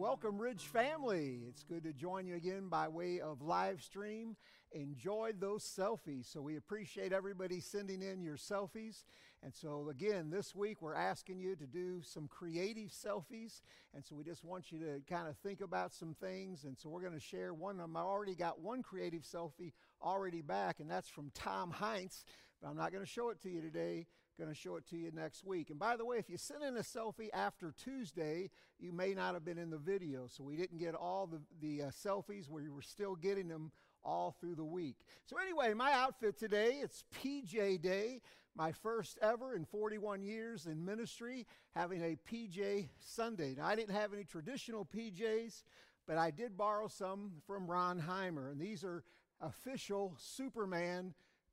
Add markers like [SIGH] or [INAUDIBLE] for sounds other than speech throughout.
Welcome, Ridge family. It's good to join you again by way of live stream. Enjoy those selfies. So, we appreciate everybody sending in your selfies. And so, again, this week we're asking you to do some creative selfies. And so, we just want you to kind of think about some things. And so, we're going to share one of them. I already got one creative selfie already back, and that's from Tom Heinz. But I'm not going to show it to you today going to show it to you next week. And by the way, if you sent in a selfie after Tuesday, you may not have been in the video. So we didn't get all the, the uh, selfies. We were still getting them all through the week. So anyway, my outfit today, it's PJ Day, my first ever in 41 years in ministry, having a PJ Sunday. Now, I didn't have any traditional PJs, but I did borrow some from Ron Heimer, and these are official Superman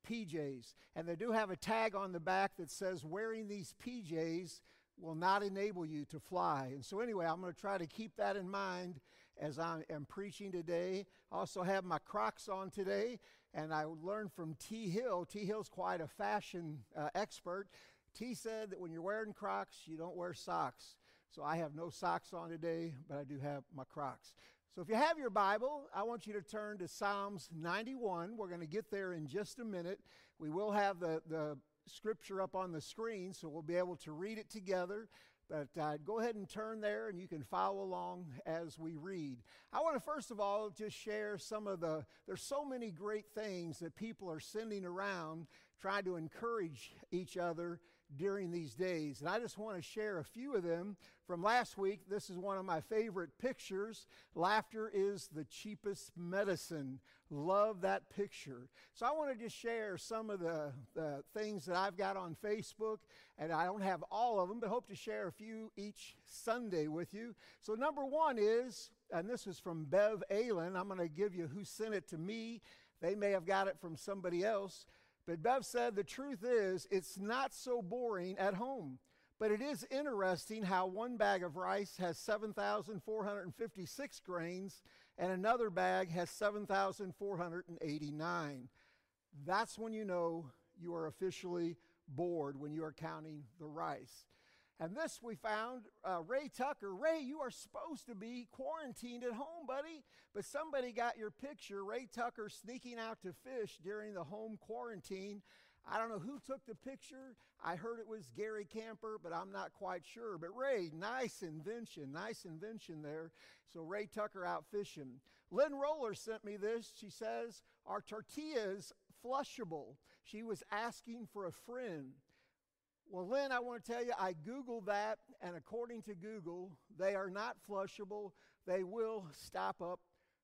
PJs. And they do have a tag on the back that says wearing these PJs will not enable you to fly. And so, anyway, I'm going to try to keep that in mind as I am preaching today. I also have my Crocs on today, and I learned from T. Hill. T. Hill's quite a fashion uh, expert. T said that when you're wearing Crocs, you don't wear socks. So I have no socks on today, but I do have my Crocs. So if you have your Bible, I want you to turn to Psalms 91. We're going to get there in just a minute. We will have the, the scripture up on the screen, so we'll be able to read it together. But uh, go ahead and turn there and you can follow along as we read. I want to first of all just share some of the, there's so many great things that people are sending around trying to encourage each other during these days. And I just want to share a few of them from last week. This is one of my favorite pictures. Laughter is the cheapest medicine. Love that picture. So I want to just share some of the, the things that I've got on Facebook. And I don't have all of them, but hope to share a few each Sunday with you. So, number one is and this is from Bev Allen. I'm going to give you who sent it to me. They may have got it from somebody else. But Bev said the truth is, it's not so boring at home. But it is interesting how one bag of rice has 7,456 grains and another bag has 7,489. That's when you know you are officially bored when you are counting the rice. And this we found uh, Ray Tucker. Ray, you are supposed to be quarantined at home, buddy. But somebody got your picture. Ray Tucker sneaking out to fish during the home quarantine. I don't know who took the picture. I heard it was Gary Camper, but I'm not quite sure. But Ray, nice invention, nice invention there. So Ray Tucker out fishing. Lynn Roller sent me this. She says, Are tortillas flushable. She was asking for a friend. Well, Lynn, I want to tell you, I Googled that, and according to Google, they are not flushable. They will stop up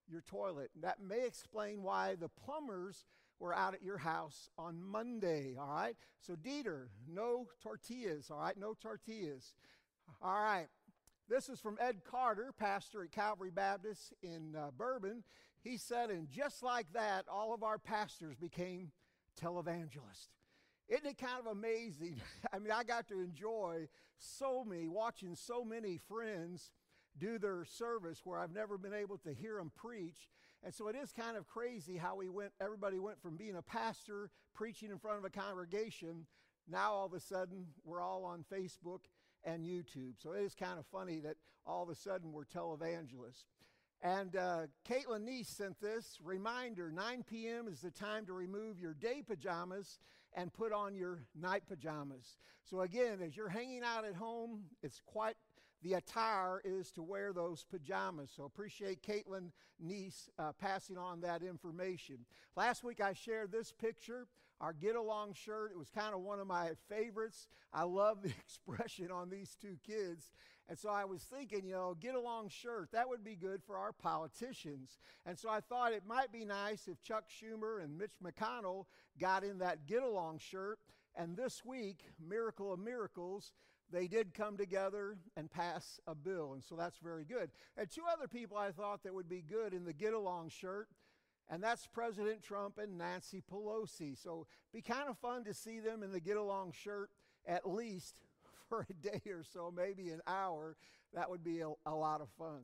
your toilet. That may explain why the plumbers were out at your house on Monday, all right? So, Dieter, no tortillas, all right? No tortillas. All right. This is from Ed Carter, pastor at Calvary Baptist in uh, Bourbon. He said, and just like that, all of our pastors became televangelists. Isn't it kind of amazing? [LAUGHS] I mean, I got to enjoy so many, watching so many friends do their service where I've never been able to hear them preach. And so it is kind of crazy how we went, everybody went from being a pastor, preaching in front of a congregation, now all of a sudden we're all on Facebook and YouTube. So it is kind of funny that all of a sudden we're televangelists. And uh, Caitlin Neese sent this reminder 9 p.m. is the time to remove your day pajamas and put on your night pajamas. So, again, as you're hanging out at home, it's quite the attire is to wear those pajamas. So appreciate Caitlin Neese uh, passing on that information. Last week I shared this picture, our Get Along shirt. It was kind of one of my favorites. I love the [LAUGHS] expression on these two kids. And so I was thinking, you know, Get Along shirt, that would be good for our politicians. And so I thought it might be nice if Chuck Schumer and Mitch McConnell got in that Get Along shirt. And this week, Miracle of Miracles, they did come together and pass a bill, and so that's very good. And two other people I thought that would be good in the get along shirt, and that's President Trump and Nancy Pelosi. So be kind of fun to see them in the get along shirt at least for a day or so, maybe an hour. That would be a, a lot of fun.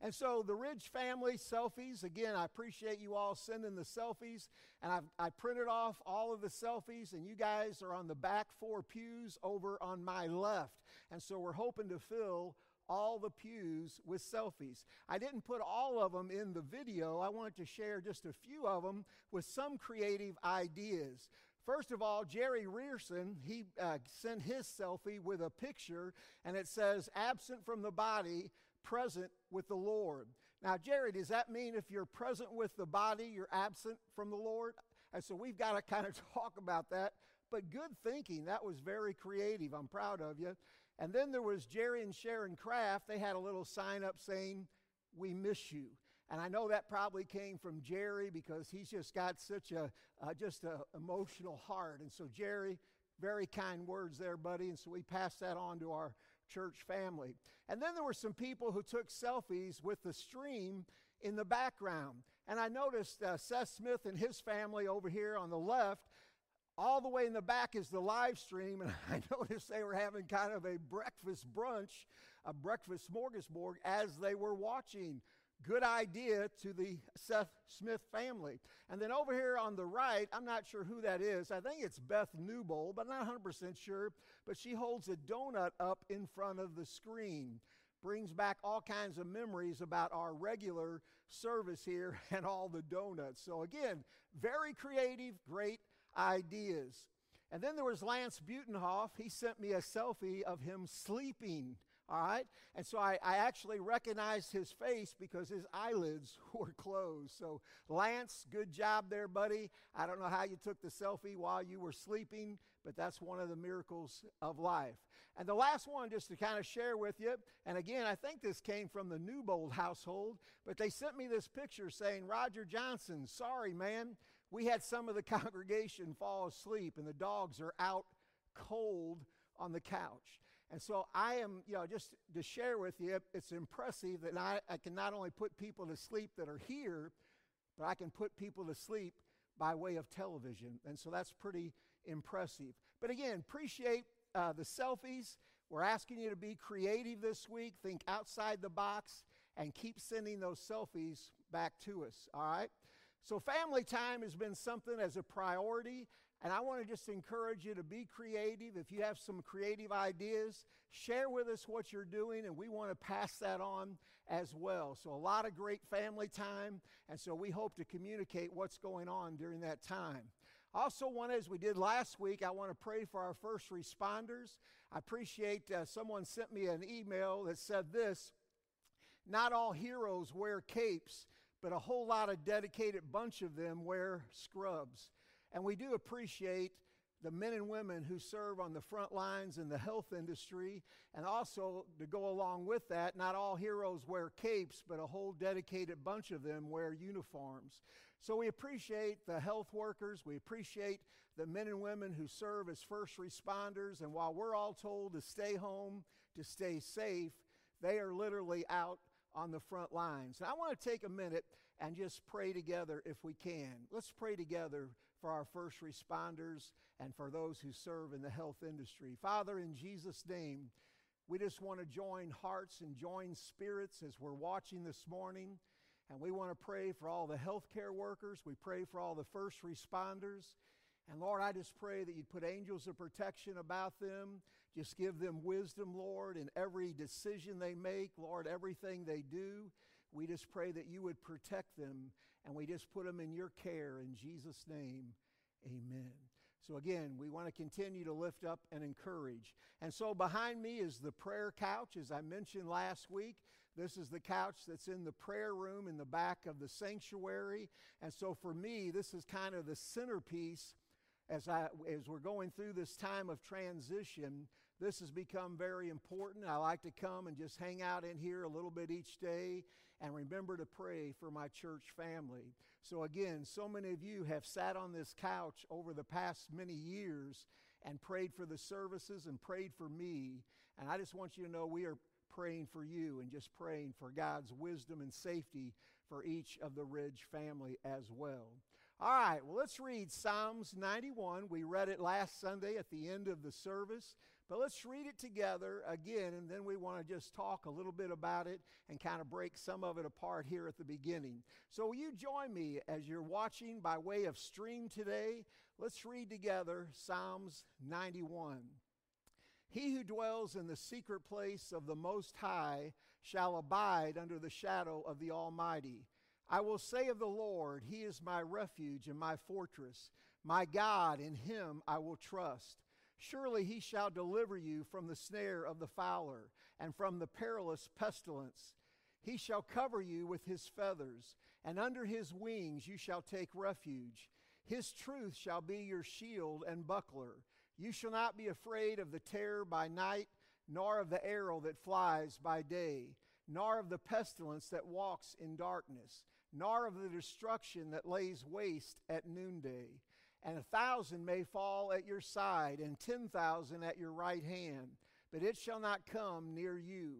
And so the Ridge family selfies, again, I appreciate you all sending the selfies. And I've, I printed off all of the selfies, and you guys are on the back four pews over on my left. And so we're hoping to fill all the pews with selfies. I didn't put all of them in the video. I wanted to share just a few of them with some creative ideas. First of all, Jerry Rearson, he uh, sent his selfie with a picture, and it says, absent from the body, present with the Lord. Now, Jerry, does that mean if you're present with the body, you're absent from the Lord? And so we've got to [LAUGHS] kind of talk about that. But good thinking. That was very creative. I'm proud of you. And then there was Jerry and Sharon Kraft. They had a little sign up saying, We miss you. And I know that probably came from Jerry because he's just got such a uh, just a emotional heart. And so Jerry, very kind words there, buddy. And so we passed that on to our church family. And then there were some people who took selfies with the stream in the background. And I noticed uh, Seth Smith and his family over here on the left. All the way in the back is the live stream, and [LAUGHS] I noticed they were having kind of a breakfast brunch, a breakfast smorgasbord as they were watching good idea to the Seth Smith family. And then over here on the right, I'm not sure who that is. I think it's Beth Newbold, but not 100% sure. But she holds a donut up in front of the screen. Brings back all kinds of memories about our regular service here [LAUGHS] and all the donuts. So, again, very creative, great ideas. And then there was Lance Butenhoff. He sent me a selfie of him sleeping all right? And so I, I actually recognized his face because his eyelids [LAUGHS] were closed. So, Lance, good job there, buddy. I don't know how you took the selfie while you were sleeping, but that's one of the miracles of life. And the last one, just to kind of share with you, and again, I think this came from the Newbold household, but they sent me this picture saying, Roger Johnson, sorry, man, we had some of the [LAUGHS] congregation fall asleep, and the dogs are out cold on the couch. And so I am, you know, just to share with you, it's impressive that I, I can not only put people to sleep that are here, but I can put people to sleep by way of television. And so that's pretty impressive. But again, appreciate uh, the selfies. We're asking you to be creative this week, think outside the box, and keep sending those selfies back to us, all right? So, family time has been something as a priority, and I want to just encourage you to be creative. If you have some creative ideas, share with us what you're doing, and we want to pass that on as well. So, a lot of great family time, and so we hope to communicate what's going on during that time. Also, one as we did last week, I want to pray for our first responders. I appreciate uh, someone sent me an email that said this Not all heroes wear capes, but a whole lot of dedicated bunch of them wear scrubs. And we do appreciate the men and women who serve on the front lines in the health industry. And also, to go along with that, not all heroes wear capes, but a whole dedicated bunch of them wear uniforms. So we appreciate the health workers. We appreciate the men and women who serve as first responders. And while we're all told to stay home, to stay safe, they are literally out on the front lines. And I want to take a minute and just pray together if we can. Let's pray together for our first responders and for those who serve in the health industry. Father, in Jesus' name, we just want to join hearts and join spirits as we're watching this morning. And we want to pray for all the healthcare workers. We pray for all the first responders. And Lord, I just pray that you'd put angels of protection about them. Just give them wisdom, Lord, in every decision they make, Lord, everything they do. We just pray that you would protect them and we just put them in your care in Jesus' name. Amen. So, again, we want to continue to lift up and encourage. And so, behind me is the prayer couch, as I mentioned last week. This is the couch that's in the prayer room in the back of the sanctuary. And so, for me, this is kind of the centerpiece as, I, as we're going through this time of transition. This has become very important. I like to come and just hang out in here a little bit each day and remember to pray for my church family. So, again, so many of you have sat on this couch over the past many years and prayed for the services and prayed for me. And I just want you to know we are praying for you and just praying for God's wisdom and safety for each of the Ridge family as well. All right, well, let's read Psalms 91. We read it last Sunday at the end of the service. But let's read it together again, and then we want to just talk a little bit about it and kind of break some of it apart here at the beginning. So, will you join me as you're watching by way of stream today? Let's read together Psalms 91. He who dwells in the secret place of the Most High shall abide under the shadow of the Almighty. I will say of the Lord, He is my refuge and my fortress. My God, in Him I will trust. Surely He shall deliver you from the snare of the fowler and from the perilous pestilence. He shall cover you with His feathers, and under His wings you shall take refuge. His truth shall be your shield and buckler. You shall not be afraid of the terror by night, nor of the arrow that flies by day, nor of the pestilence that walks in darkness, nor of the destruction that lays waste at noonday. And a thousand may fall at your side, and ten thousand at your right hand, but it shall not come near you.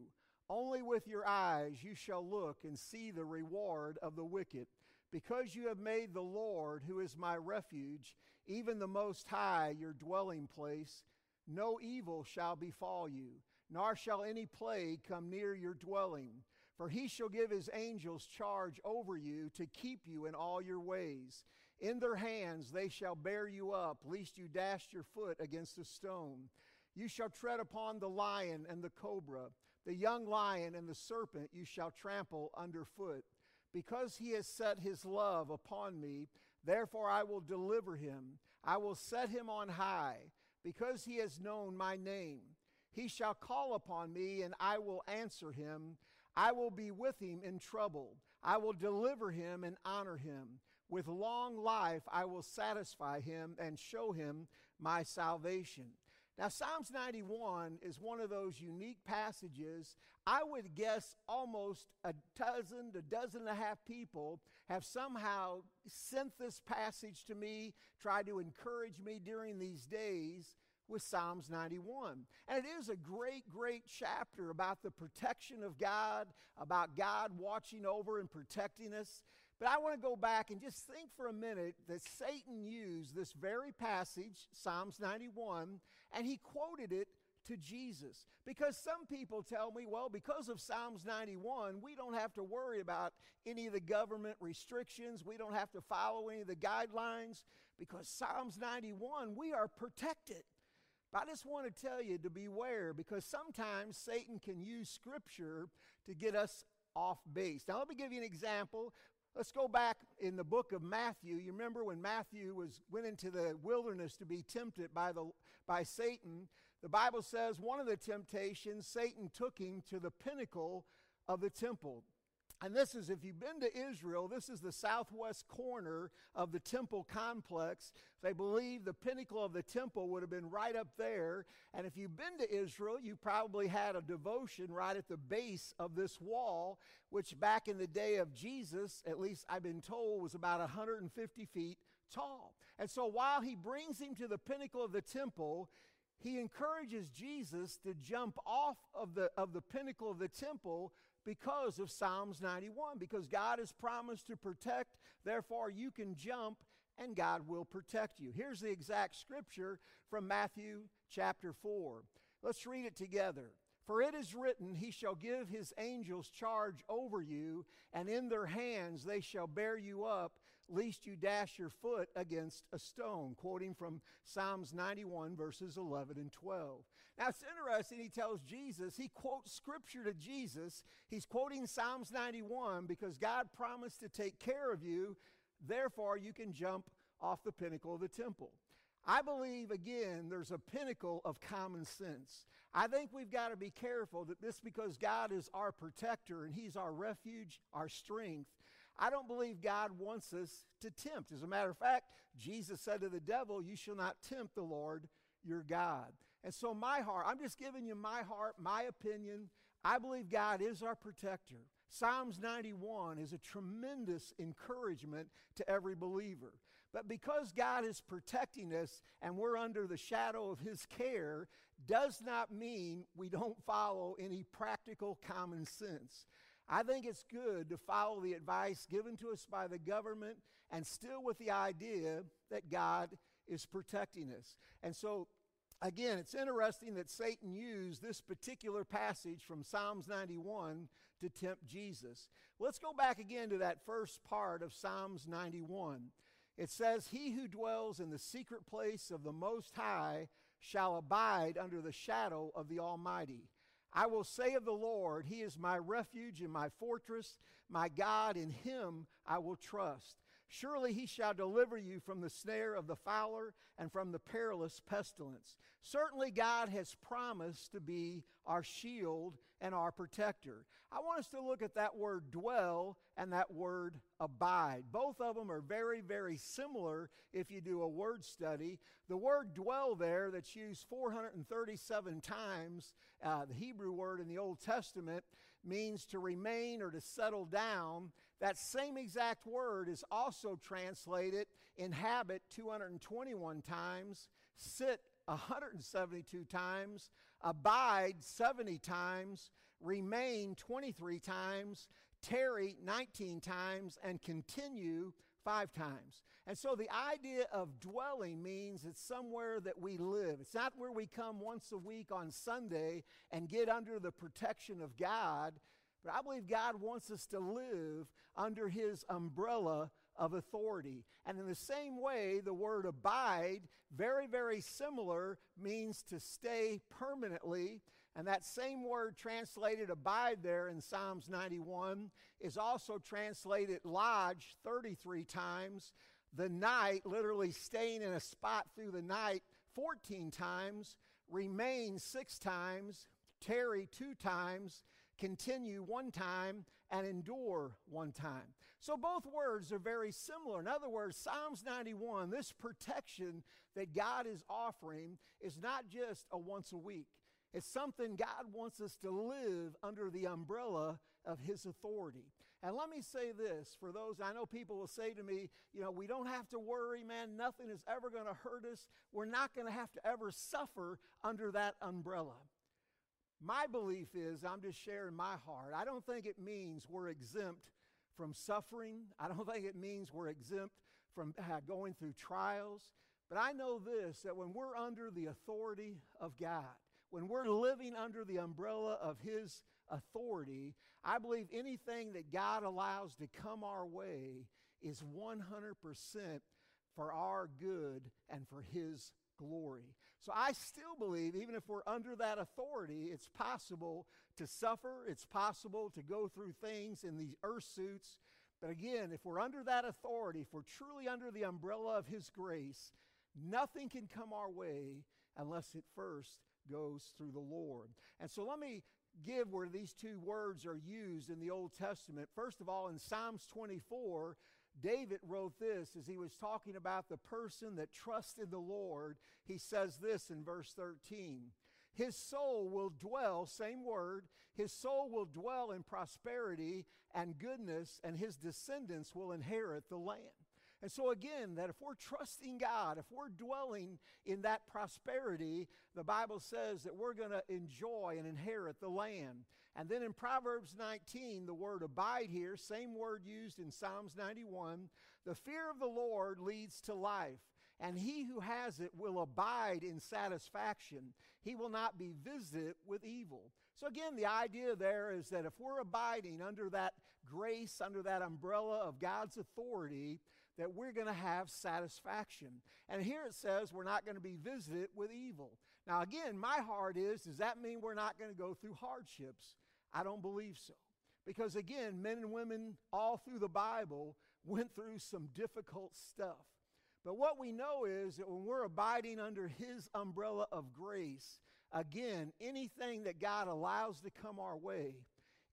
Only with your eyes you shall look and see the reward of the wicked because you have made the Lord, who is my refuge, even the Most High, your dwelling place, no evil shall befall you, nor shall any plague come near your dwelling. For he shall give his angels charge over you to keep you in all your ways. In their hands they shall bear you up, lest you dash your foot against a stone. You shall tread upon the lion and the cobra, the young lion and the serpent you shall trample underfoot. Because he has set his love upon me, therefore I will deliver him. I will set him on high, because he has known my name. He shall call upon me, and I will answer him. I will be with him in trouble. I will deliver him and honor him. With long life I will satisfy him and show him my salvation. Now, Psalms 91 is one of those unique passages. I would guess almost a dozen, a dozen and a half people have somehow sent this passage to me, tried to encourage me during these days with Psalms 91. And it is a great, great chapter about the protection of God, about God watching over and protecting us. But I want to go back and just think for a minute that Satan used this very passage, Psalms 91, and he quoted it to Jesus. Because some people tell me, well, because of Psalms 91, we don't have to worry about any of the government restrictions. We don't have to follow any of the guidelines. Because Psalms 91, we are protected. But I just want to tell you to beware because sometimes Satan can use Scripture to get us off base. Now, let me give you an example. Let's go back in the book of Matthew. You remember when Matthew was went into the wilderness to be tempted by the by Satan. The Bible says one of the temptations Satan took him to the pinnacle of the temple. And this is, if you've been to Israel, this is the southwest corner of the temple complex. They believe the pinnacle of the temple would have been right up there. And if you've been to Israel, you probably had a devotion right at the base of this wall, which back in the day of Jesus, at least I've been told, was about 150 feet tall. And so while he brings him to the pinnacle of the temple, he encourages Jesus to jump off of the, of the pinnacle of the temple because of Psalms 91, because God has promised to protect, therefore you can jump and God will protect you. Here's the exact scripture from Matthew chapter 4. Let's read it together. For it is written, He shall give His angels charge over you, and in their hands they shall bear you up, lest you dash your foot against a stone. Quoting from Psalms 91, verses 11 and 12. Now it's interesting, he tells Jesus, he quotes scripture to Jesus. He's quoting Psalms 91 because God promised to take care of you, therefore you can jump off the pinnacle of the temple. I believe, again, there's a pinnacle of common sense. I think we've got to be careful that this, because God is our protector and He's our refuge, our strength, I don't believe God wants us to tempt. As a matter of fact, Jesus said to the devil, You shall not tempt the Lord your God. And so, my heart, I'm just giving you my heart, my opinion. I believe God is our protector. Psalms 91 is a tremendous encouragement to every believer. But because God is protecting us and we're under the shadow of His care, does not mean we don't follow any practical common sense. I think it's good to follow the advice given to us by the government and still with the idea that God is protecting us. And so Again, it's interesting that Satan used this particular passage from Psalms 91 to tempt Jesus. Let's go back again to that first part of Psalms 91. It says, He who dwells in the secret place of the Most High shall abide under the shadow of the Almighty. I will say of the Lord, He is my refuge and my fortress, my God, in Him I will trust. Surely he shall deliver you from the snare of the fowler and from the perilous pestilence. Certainly, God has promised to be our shield and our protector. I want us to look at that word dwell and that word abide. Both of them are very, very similar if you do a word study. The word dwell there, that's used 437 times, uh, the Hebrew word in the Old Testament, means to remain or to settle down. That same exact word is also translated inhabit 221 times, sit 172 times, abide 70 times, remain 23 times, tarry 19 times, and continue five times. And so the idea of dwelling means it's somewhere that we live. It's not where we come once a week on Sunday and get under the protection of God. But I believe God wants us to live under His umbrella of authority. And in the same way, the word abide, very, very similar, means to stay permanently. And that same word translated abide there in Psalms 91 is also translated lodge 33 times. The night, literally staying in a spot through the night 14 times. Remain six times. Tarry two times continue one time, and endure one time. So both words are very similar. In other words, Psalms 91, this protection that God is offering is not just a once a week. It's something God wants us to live under the umbrella of His authority. And let me say this for those, I know people will say to me, you know, we don't have to worry, man. Nothing is ever going to hurt us. We're not going to have to ever suffer under that umbrella. My belief is, I'm just sharing my heart. I don't think it means we're exempt from suffering. I don't [LAUGHS] think it means we're exempt from uh, going through trials. But I know this that when we're under the authority of God, when we're living under the umbrella of His authority, I believe anything that God allows to come our way is 100% for our good and for His glory. So I still believe, even if we're under that authority, it's possible to suffer, it's possible to go through things in these earth suits. But again, if we're under that authority, if we're truly under the umbrella of His grace, nothing can come our way unless it first goes through the Lord. And so let me give where these two words are used in the Old Testament. First of all, in Psalms 24, David wrote this as he was talking about the person that trusted the Lord. He says this in verse 13 His soul will dwell, same word, his soul will dwell in prosperity and goodness, and his descendants will inherit the land. And so, again, that if we're trusting God, if we're dwelling in that prosperity, the Bible says that we're going to enjoy and inherit the land. And then in Proverbs 19, the word abide here, same word used in Psalms 91, the fear of the Lord leads to life, and he who has it will abide in satisfaction. He will not be visited with evil. So, again, the idea there is that if we're abiding under that grace, under that umbrella of God's authority, that we're going to have satisfaction. And here it says we're not going to be visited with evil. Now, again, my heart is does that mean we're not going to go through hardships? I don't believe so. Because again, men and women all through the Bible went through some difficult stuff. But what we know is that when we're abiding under His umbrella of grace, again, anything that God allows to come our way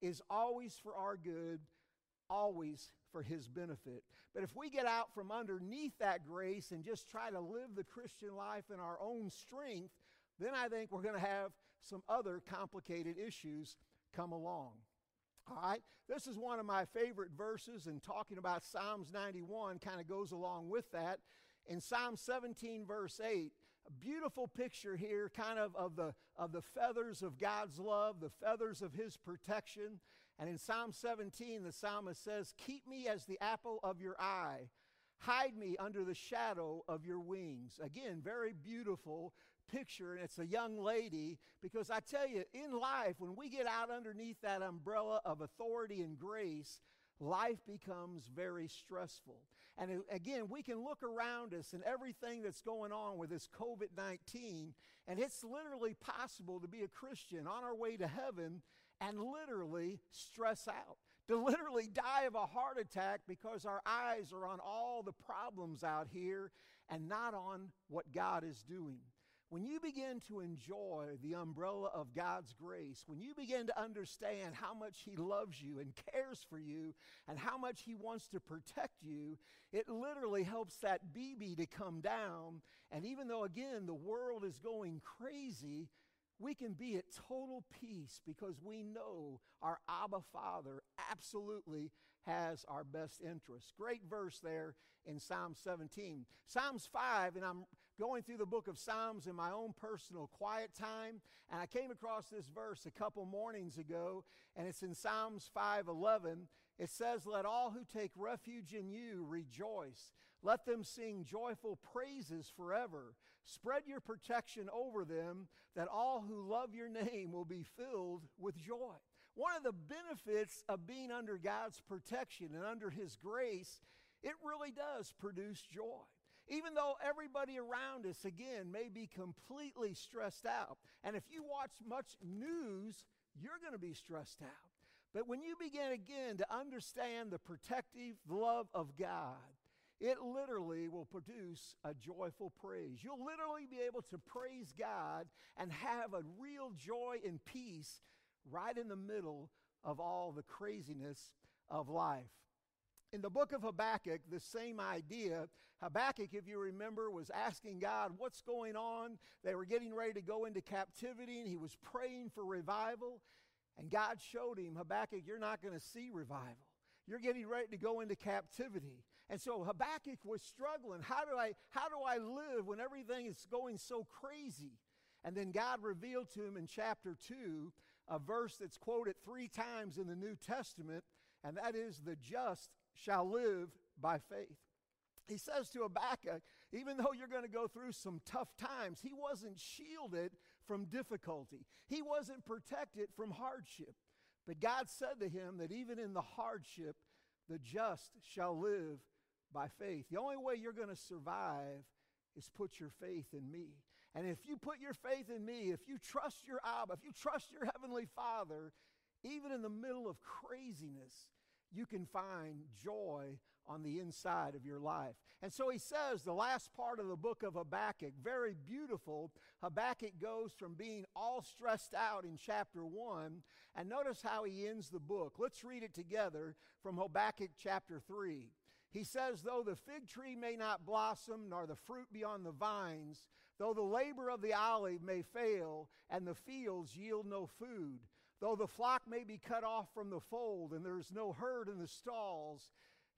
is always for our good, always for His benefit. But if we get out from underneath that grace and just try to live the Christian life in our own strength, then I think we're going to have some other complicated issues come along. All right, this is one of my favorite verses, and talking about Psalms 91 kind of goes along with that. In Psalm 17, verse 8, a beautiful picture here, kind of of the, of the feathers of God's love, the feathers of His protection. And in Psalm 17, the psalmist says, Keep me as the apple of your eye. Hide me under the shadow of your wings. Again, very beautiful picture, and it's a young lady, because I tell you, in life, when we get out underneath that umbrella of authority and grace, life becomes very stressful. And uh, again, we can look around us and everything that's going on with this COVID 19, and it's literally possible to be a Christian on our way to heaven and literally stress out, to literally die of a heart attack because our eyes are on all the problems out here and not on what God is doing. When you begin to enjoy the umbrella of God's grace, when you begin to understand how much He loves you and cares for you and how much He wants to protect you, it literally helps that BP to come down. And even though, again, the world is going crazy, we can be at total peace because we know our Abba Father absolutely has our best interests. Great verse there in Psalm 17. Psalms 5, and I'm going through the book of Psalms in my own personal quiet time, and I came across this verse a couple mornings ago, and it's in Psalms 5:11. It says, "Let all who take refuge in you rejoice. Let them sing joyful praises forever. Spread your protection over them, that all who love your name will be filled with joy." One of the benefits of being under God's protection and under His grace, it really does produce joy. Even though everybody around us, again, may be completely stressed out. And if you watch much news, you're going to be stressed out. But when you begin again to understand the protective love of God, it literally will produce a joyful praise. You'll literally be able to praise God and have a real joy and peace right in the middle of all the craziness of life. In the book of Habakkuk, the same idea. Habakkuk, if you remember, was asking God, What's going on? They were getting ready to go into captivity, and he was praying for revival. And God showed him, Habakkuk, you're not going to see revival. You're getting ready to go into captivity. And so Habakkuk was struggling. How do I, how do I live when everything is going so crazy? And then God revealed to him in chapter 2 a verse that's quoted three times in the New Testament, and that is, The just shall live by faith. He says to Habakkuk, even though you're going to go through some tough times, he wasn't shielded from difficulty. He wasn't protected from hardship. But God said to him that even in the hardship, the just shall live by faith. The only way you're going to survive is put your faith in me. And if you put your faith in me, if you trust your Abba, if you trust your Heavenly Father, even in the middle of craziness, you can find joy on the inside of your life. And so he says, the last part of the book of Habakkuk, very beautiful. Habakkuk goes from being all stressed out in chapter 1, and notice how he ends the book. Let's read it together from Habakkuk chapter 3. He says, Though the fig tree may not blossom, nor the fruit be on the vines, though the labor of the olive may fail, and the fields yield no food, Though the flock may be cut off from the fold and there is no herd in the stalls,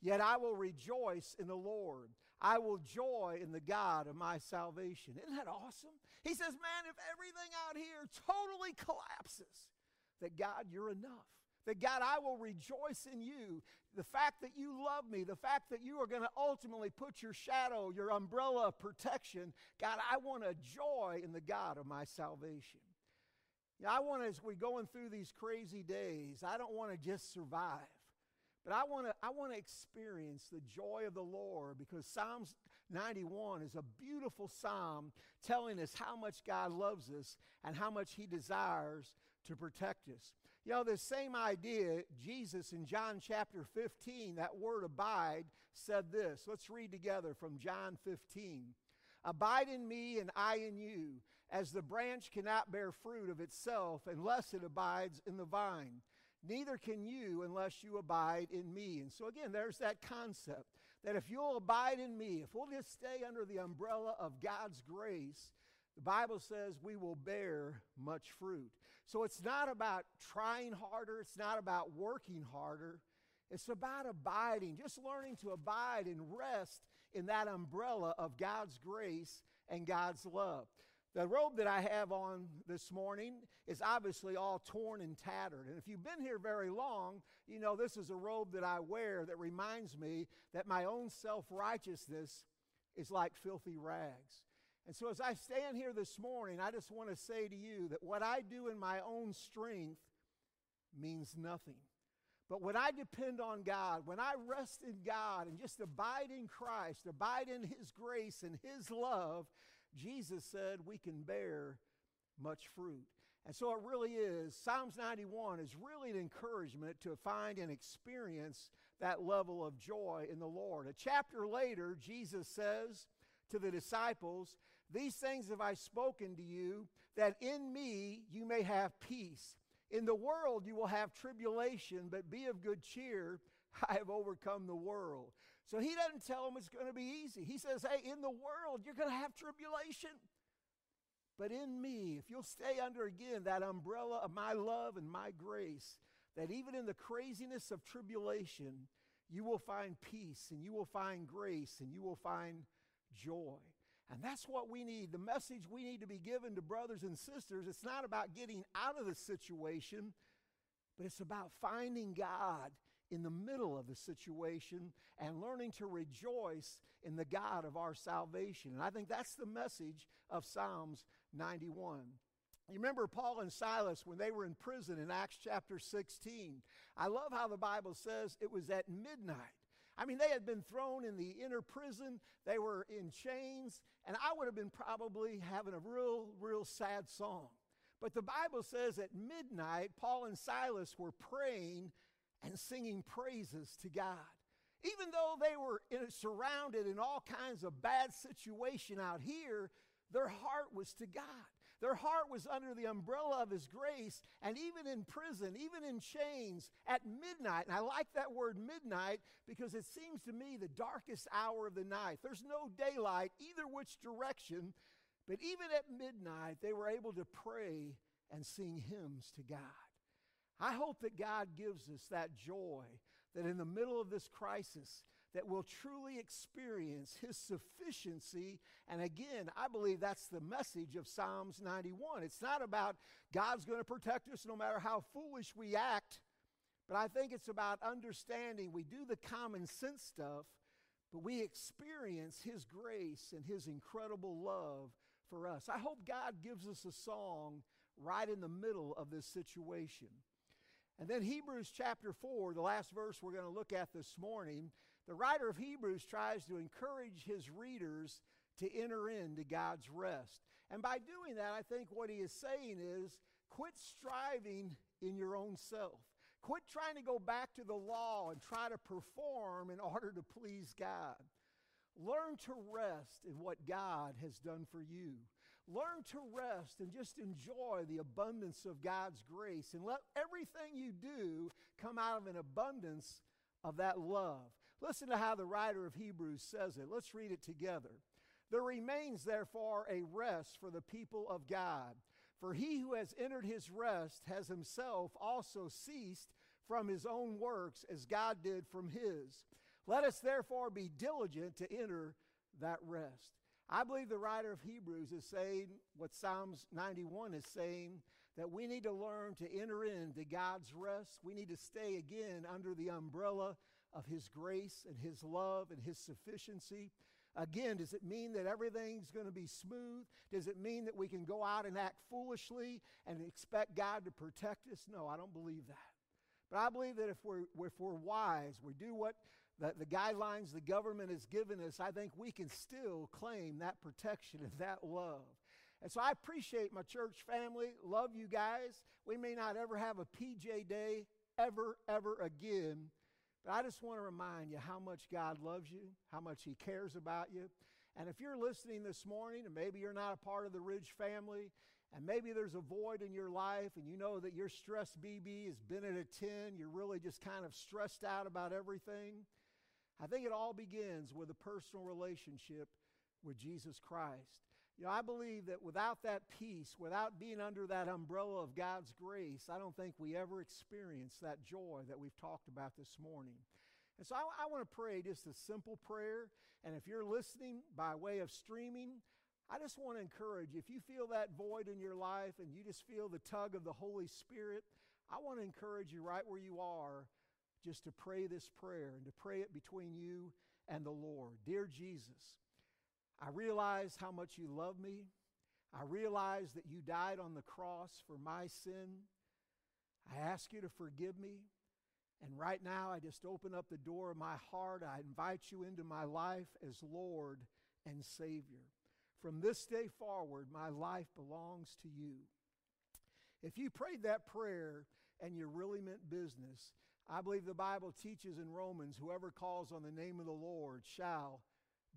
yet I will rejoice in the Lord. I will joy in the God of my salvation. Isn't that awesome? He says, Man, if everything out here totally collapses, that God, you're enough. That God, I will rejoice in you. The fact that you love me, the fact that you are going to ultimately put your shadow, your umbrella of protection, God, I want to joy in the God of my salvation. I want as we're going through these crazy days, I don't want to just survive. But I want to I want to experience the joy of the Lord because Psalms 91 is a beautiful psalm telling us how much God loves us and how much he desires to protect us. You know, the same idea, Jesus in John chapter 15, that word abide, said this. Let's read together from John 15. Abide in me and I in you, as the branch cannot bear fruit of itself unless it abides in the vine. Neither can you unless you abide in me. And so, again, there's that concept that if you'll abide in me, if we'll just stay under the umbrella of God's grace, the Bible says we will bear much fruit. So it's not about trying harder, it's not about working harder. It's about abiding, just learning to abide and rest in that umbrella of God's grace and God's love. The robe that I have on this morning is obviously all torn and tattered. And if you've been here very long, you know this is a robe that I wear that reminds me that my own self righteousness is like filthy rags. And so as I stand here this morning, I just want to say to you that what I do in my own strength means nothing. But when I depend on God, when I rest in God and just abide in Christ, abide in His grace and His love, Jesus said we can bear much fruit. And so it really is. Psalms 91 is really an encouragement to find and experience that level of joy in the Lord. A chapter later, Jesus says to the disciples, These things have I spoken to you, that in me you may have peace. In the world you will have tribulation, but be of good cheer. [LAUGHS] I have overcome the world. So he doesn't tell them it's going to be easy. He says, Hey, in the world you're going to have tribulation. But in me, if you'll stay under again that umbrella of my love and my grace, that even in the craziness of tribulation, you will find peace and you will find grace and you will find joy. And that's what we need. The message we need to be given to brothers and sisters, it's not about getting out of the situation, but it's about finding God in the middle of the situation and learning to rejoice in the God of our salvation. And I think that's the message of Psalms 91. You remember Paul and Silas when they were in prison in Acts chapter 16. I love how the Bible says it was at midnight. I mean, they had been thrown in the inner prison, they were in chains, and I would have been probably having a real, real sad song. But the Bible says at midnight, Paul and Silas were praying and singing praises to God. Even though they were in, surrounded in all kinds of bad situation out here, their heart was to God. Their heart was under the umbrella of His grace, and even in prison, even in chains, at midnight, and I like that word midnight because it seems to me the darkest hour of the night. There's no daylight either which direction, but even at midnight, they were able to pray and sing hymns to God. I hope that God gives us that joy that in the middle of this crisis, that we'll truly experience his sufficiency. And again, I believe that's the message of Psalms 91. It's not about God's going to protect us no matter how foolish we act, but I think it's about understanding we do the common sense stuff, but we experience his grace and his incredible love for us. I hope God gives us a song right in the middle of this situation. And then Hebrews chapter 4, the last verse we're going to look at this morning, the writer of Hebrews tries to encourage his readers to enter into God's rest. And by doing that, I think what he is saying is quit striving in your own self. Quit trying to go back to the law and try to perform in order to please God. Learn to rest in what God has done for you. Learn to rest and just enjoy the abundance of God's grace and let everything you do come out of an abundance of that love. Listen to how the writer of Hebrews says it. Let's read it together. There remains, therefore, a rest for the people of God. For he who has entered his rest has himself also ceased from his own works as God did from his. Let us therefore be diligent to enter that rest. I believe the writer of Hebrews is saying what Psalms 91 is saying that we need to learn to enter into God's rest. We need to stay again under the umbrella of His grace and His love and His sufficiency. Again, does it mean that everything's going to be smooth? Does it mean that we can go out and act foolishly and expect God to protect us? No, I don't believe that. But I believe that if we're, if we're wise, we do what the, the guidelines the government has given us, I think we can still claim that protection and that love. And so I appreciate my church family, love you guys. We may not ever have a PJ day ever, ever again, but I just want to remind you how much God loves you, how much He cares about you. And if you're listening this morning, and maybe you're not a part of the Ridge family, and maybe there's a void in your life, and you know that your stress BP has been at a 10, you're really just kind of stressed out about everything. I think it all begins with a personal relationship with Jesus Christ. You know, I believe that without that peace, without being under that umbrella of God's grace, I don't think we ever experience that joy that we've talked about this morning. And so I, I want to pray just a simple prayer. And if you're listening by way of streaming, I just want to encourage you. If you feel that void in your life and you just feel the tug of the Holy Spirit, I want to encourage you right where you are just to pray this prayer and to pray it between you and the Lord. Dear Jesus, I realize how much you love me. I realize that you died on the cross for my sin. I ask you to forgive me. And right now, I just open up the door of my heart. I invite you into my life as Lord and Savior. From this day forward, my life belongs to you. If you prayed that prayer and you really meant business, I believe the Bible teaches in Romans whoever calls on the name of the Lord shall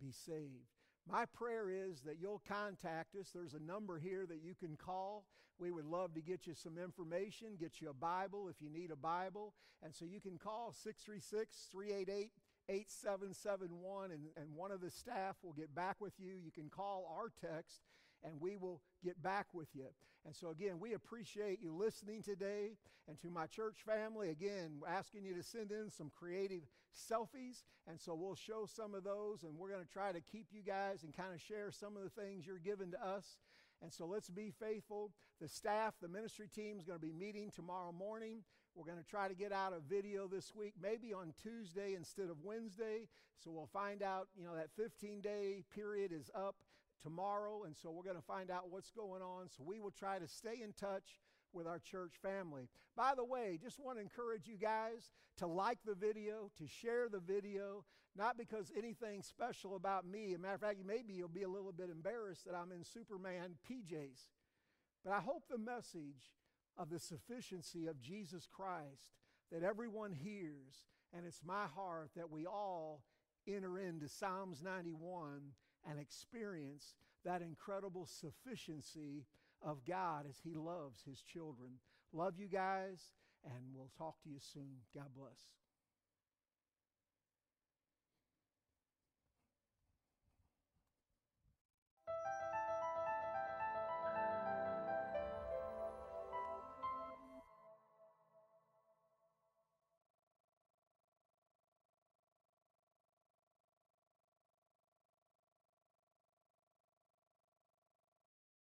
be saved. My prayer is that you'll contact us. There's a number here that you can call. We would love to get you some information, get you a Bible if you need a Bible. And so you can call 636 388 8771, and, and one of the staff will get back with you. You can call our text, and we will get back with you. And so, again, we appreciate you listening today. And to my church family, again, asking you to send in some creative selfies. And so we'll show some of those, and we're going to try to keep you guys and kind of share some of the things you're giving to us. And so let's be faithful. The staff, the ministry team is going to be meeting tomorrow morning. We're going to try to get out a video this week, maybe on Tuesday instead of Wednesday. So we'll find out, you know, that 15 day period is up tomorrow. And so we're going to find out what's going on. So we will try to stay in touch with our church family. By the way, just want to encourage you guys to like the video, to share the video, not because anything special about me. As a matter of fact, maybe you'll be a little bit embarrassed that I'm in Superman PJs. But I hope the message of the sufficiency of Jesus Christ that everyone hears, and it's my heart that we all enter into Psalms 91 and experience that incredible sufficiency of God as He loves His children. Love you guys, and we'll talk to you soon. God bless.